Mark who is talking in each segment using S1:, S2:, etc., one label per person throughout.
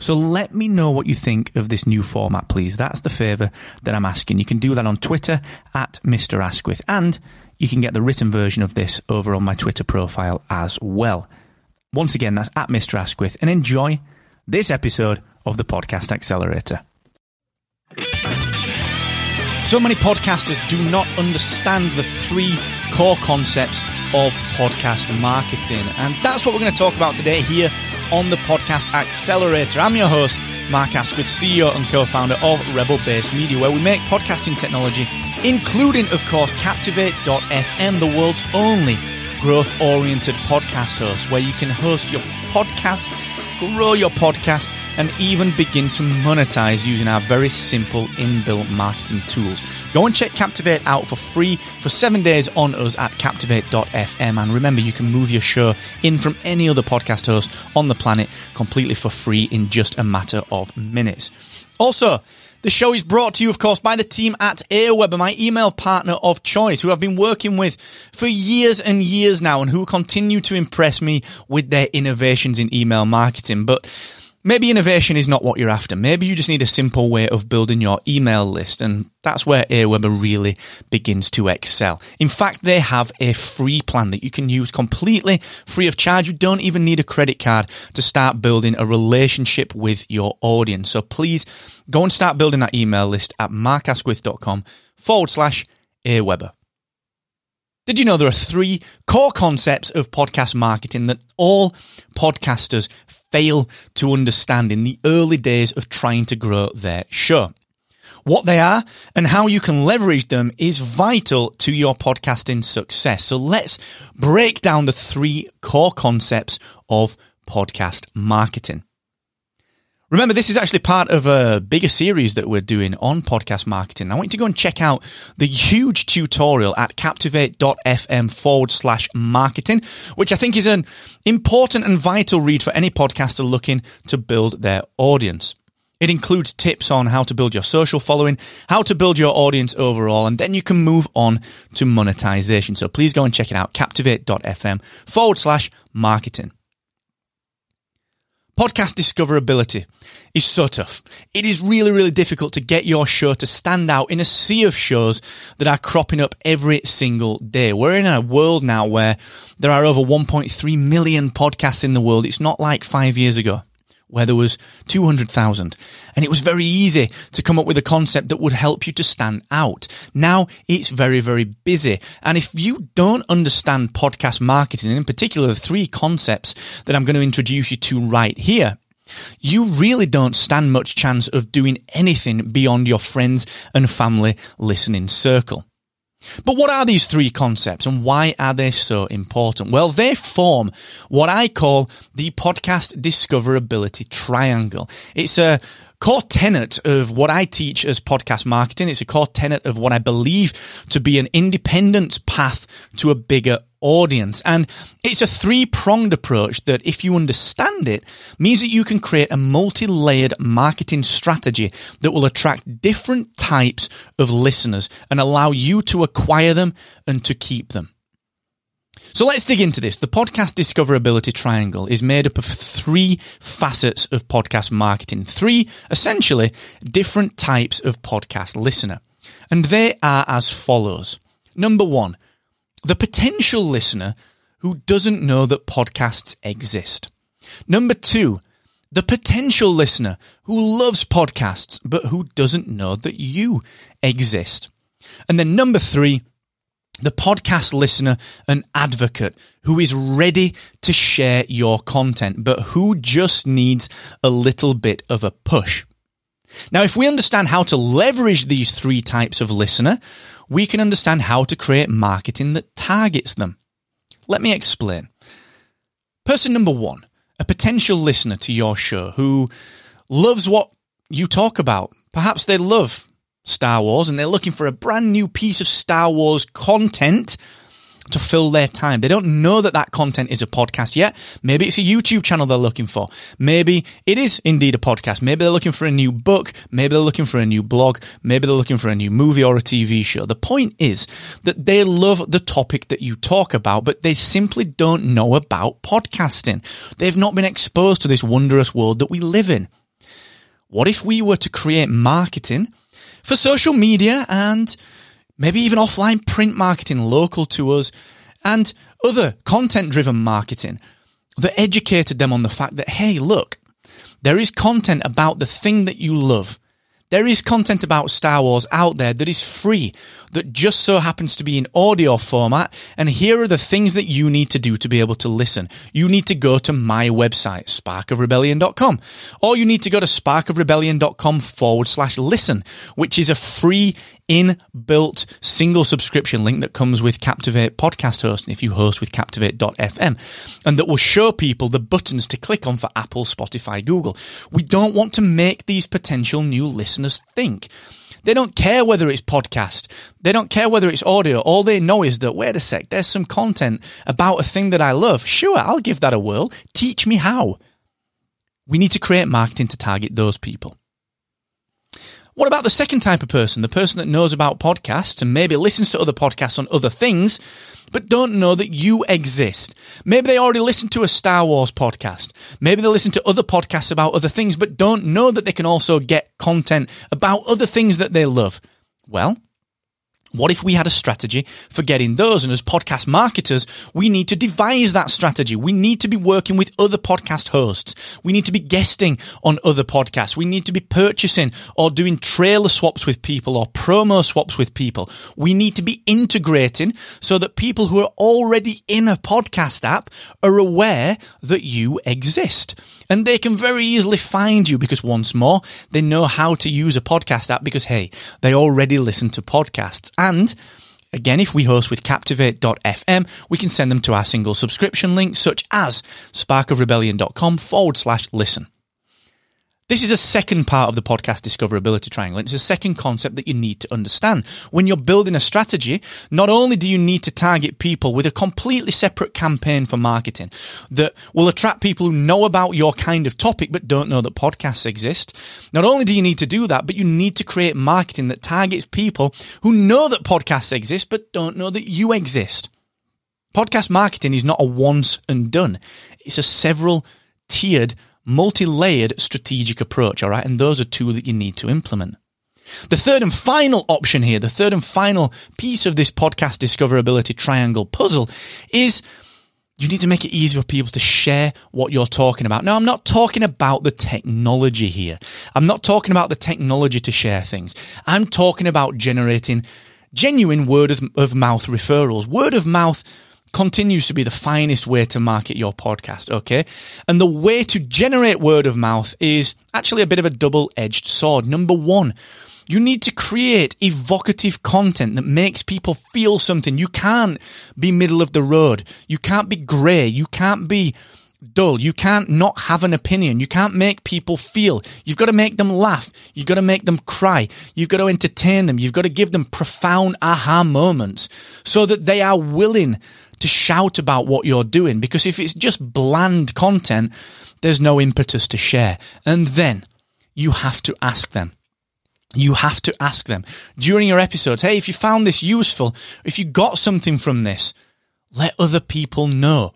S1: So let me know what you think of this new format, please. That's the favour that I'm asking. You can do that on Twitter at Mr. Asquith, and you can get the written version of this over on my Twitter profile as well. Once again, that's at Mr. Asquith, and enjoy this episode of the Podcast Accelerator. So many podcasters do not understand the three core concepts of podcast marketing. And that's what we're going to talk about today here on the Podcast Accelerator. I'm your host, Mark Asquith, CEO and co founder of Rebel Base Media, where we make podcasting technology, including, of course, Captivate.fm, the world's only growth oriented podcast host, where you can host your podcast, grow your podcast and even begin to monetize using our very simple inbuilt marketing tools. Go and check Captivate out for free for seven days on us at captivate.fm. And remember, you can move your show in from any other podcast host on the planet completely for free in just a matter of minutes. Also, the show is brought to you, of course, by the team at Aweber, my email partner of choice, who I've been working with for years and years now and who continue to impress me with their innovations in email marketing. But Maybe innovation is not what you're after. Maybe you just need a simple way of building your email list. And that's where Aweber really begins to excel. In fact, they have a free plan that you can use completely free of charge. You don't even need a credit card to start building a relationship with your audience. So please go and start building that email list at markasquith.com forward slash Aweber. Did you know there are three core concepts of podcast marketing that all podcasters fail to understand in the early days of trying to grow their show? What they are and how you can leverage them is vital to your podcasting success. So let's break down the three core concepts of podcast marketing. Remember, this is actually part of a bigger series that we're doing on podcast marketing. I want you to go and check out the huge tutorial at captivate.fm forward slash marketing, which I think is an important and vital read for any podcaster looking to build their audience. It includes tips on how to build your social following, how to build your audience overall, and then you can move on to monetization. So please go and check it out, captivate.fm forward slash marketing. Podcast discoverability is so tough. It is really, really difficult to get your show to stand out in a sea of shows that are cropping up every single day. We're in a world now where there are over 1.3 million podcasts in the world. It's not like five years ago where there was 200,000. And it was very easy to come up with a concept that would help you to stand out. Now it's very, very busy. And if you don't understand podcast marketing, and in particular the three concepts that I'm going to introduce you to right here, you really don't stand much chance of doing anything beyond your friends and family listening circle. But what are these three concepts and why are they so important? Well, they form what I call the podcast discoverability triangle. It's a core tenet of what I teach as podcast marketing. It's a core tenet of what I believe to be an independent path to a bigger audience. And it's a three pronged approach that, if you understand it, means that you can create a multi layered marketing strategy that will attract different types of listeners and allow you to acquire them and to keep them. So let's dig into this. The podcast discoverability triangle is made up of three facets of podcast marketing, three essentially different types of podcast listener. And they are as follows. Number one, the potential listener who doesn't know that podcasts exist. Number two, the potential listener who loves podcasts but who doesn't know that you exist. And then number three, the podcast listener an advocate who is ready to share your content, but who just needs a little bit of a push. Now, if we understand how to leverage these three types of listener, we can understand how to create marketing that targets them. Let me explain. Person number one, a potential listener to your show who loves what you talk about. Perhaps they love Star Wars and they're looking for a brand new piece of Star Wars content to fill their time. They don't know that that content is a podcast yet. Maybe it's a YouTube channel they're looking for. Maybe it is indeed a podcast. Maybe they're looking for a new book. Maybe they're looking for a new blog. Maybe they're looking for a new movie or a TV show. The point is that they love the topic that you talk about, but they simply don't know about podcasting. They've not been exposed to this wondrous world that we live in. What if we were to create marketing for social media and maybe even offline print marketing local to us and other content driven marketing that educated them on the fact that, hey, look, there is content about the thing that you love there is content about Star Wars out there that is free, that just so happens to be in audio format. And here are the things that you need to do to be able to listen. You need to go to my website, sparkofrebellion.com, or you need to go to sparkofrebellion.com forward slash listen, which is a free inbuilt single subscription link that comes with Captivate podcast hosting if you host with captivate.fm and that will show people the buttons to click on for Apple, Spotify, Google. We don't want to make these potential new listeners think. They don't care whether it's podcast. They don't care whether it's audio. All they know is that, wait a sec, there's some content about a thing that I love. Sure, I'll give that a whirl. Teach me how. We need to create marketing to target those people. What about the second type of person? The person that knows about podcasts and maybe listens to other podcasts on other things, but don't know that you exist. Maybe they already listen to a Star Wars podcast. Maybe they listen to other podcasts about other things, but don't know that they can also get content about other things that they love. Well, what if we had a strategy for getting those? And as podcast marketers, we need to devise that strategy. We need to be working with other podcast hosts. We need to be guesting on other podcasts. We need to be purchasing or doing trailer swaps with people or promo swaps with people. We need to be integrating so that people who are already in a podcast app are aware that you exist. And they can very easily find you because once more, they know how to use a podcast app because hey, they already listen to podcasts. And Again, if we host with captivate.fm, we can send them to our single subscription link, such as sparkofrebellion.com forward slash listen. This is a second part of the podcast discoverability triangle. It's a second concept that you need to understand. When you're building a strategy, not only do you need to target people with a completely separate campaign for marketing that will attract people who know about your kind of topic but don't know that podcasts exist. Not only do you need to do that, but you need to create marketing that targets people who know that podcasts exist but don't know that you exist. Podcast marketing is not a once and done. It's a several tiered multi-layered strategic approach, all right? And those are two that you need to implement. The third and final option here, the third and final piece of this podcast discoverability triangle puzzle is you need to make it easy for people to share what you're talking about. Now, I'm not talking about the technology here. I'm not talking about the technology to share things. I'm talking about generating genuine word of, mouth referrals. Word of mouth continues to be the finest way to market your podcast, okay? And the way to generate word of mouth is actually a bit of a double edged sword. Number one, you need to create evocative content that makes people feel something. You can't be middle of the road. You can't be grey. You can't be dull. You can't not have an opinion. You can't make people feel. You've got to make them laugh. You've got to make them cry. You've got to entertain them. You've got to give them profound aha moments so that they are willing to shout about what you're doing because if it's just bland content, there's no impetus to share. And then you have to ask them. You have to ask them during your episodes, hey, if you found this useful, if you got something from this, let other people know.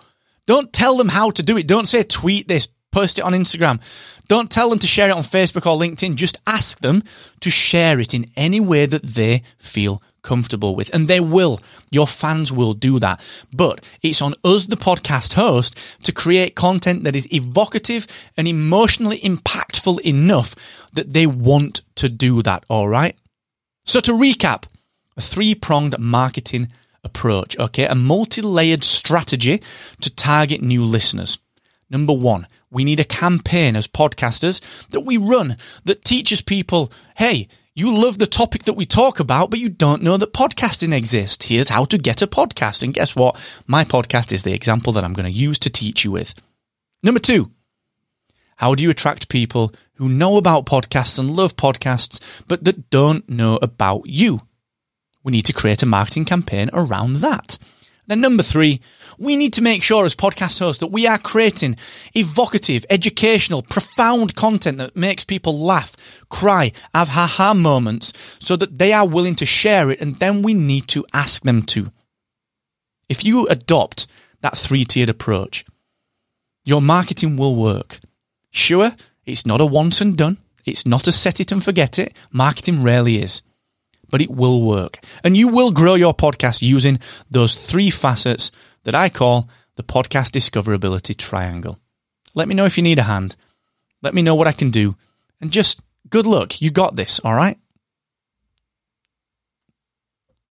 S1: Don't tell them how to do it. Don't say tweet this, post it on Instagram. Don't tell them to share it on Facebook or LinkedIn. Just ask them to share it in any way that they feel comfortable with. And they will. Your fans will do that. But it's on us, the podcast host, to create content that is evocative and emotionally impactful enough that they want to do that. All right. So to recap, a three pronged marketing approach, okay? A multi layered strategy to target new listeners. Number one, we need a campaign as podcasters that we run that teaches people, hey, you love the topic that we talk about, but you don't know that podcasting exists. Here's how to get a podcast. And guess what? My podcast is the example that I'm going to use to teach you with. Number two, how do you attract people who know about podcasts and love podcasts, but that don't know about you? We need to create a marketing campaign around that. Then number three, we need to make sure as podcast hosts that we are creating evocative, educational, profound content that makes people laugh, cry, have ha-ha moments so that they are willing to share it and then we need to ask them to. If you adopt that three-tiered approach, your marketing will work. Sure, it's not a once and done. It's not a set it and forget it. Marketing rarely is but it will work. And you will grow your podcast using those three facets that I call the podcast discoverability triangle. Let me know if you need a hand. Let me know what I can do. And just good luck. You got this, all right?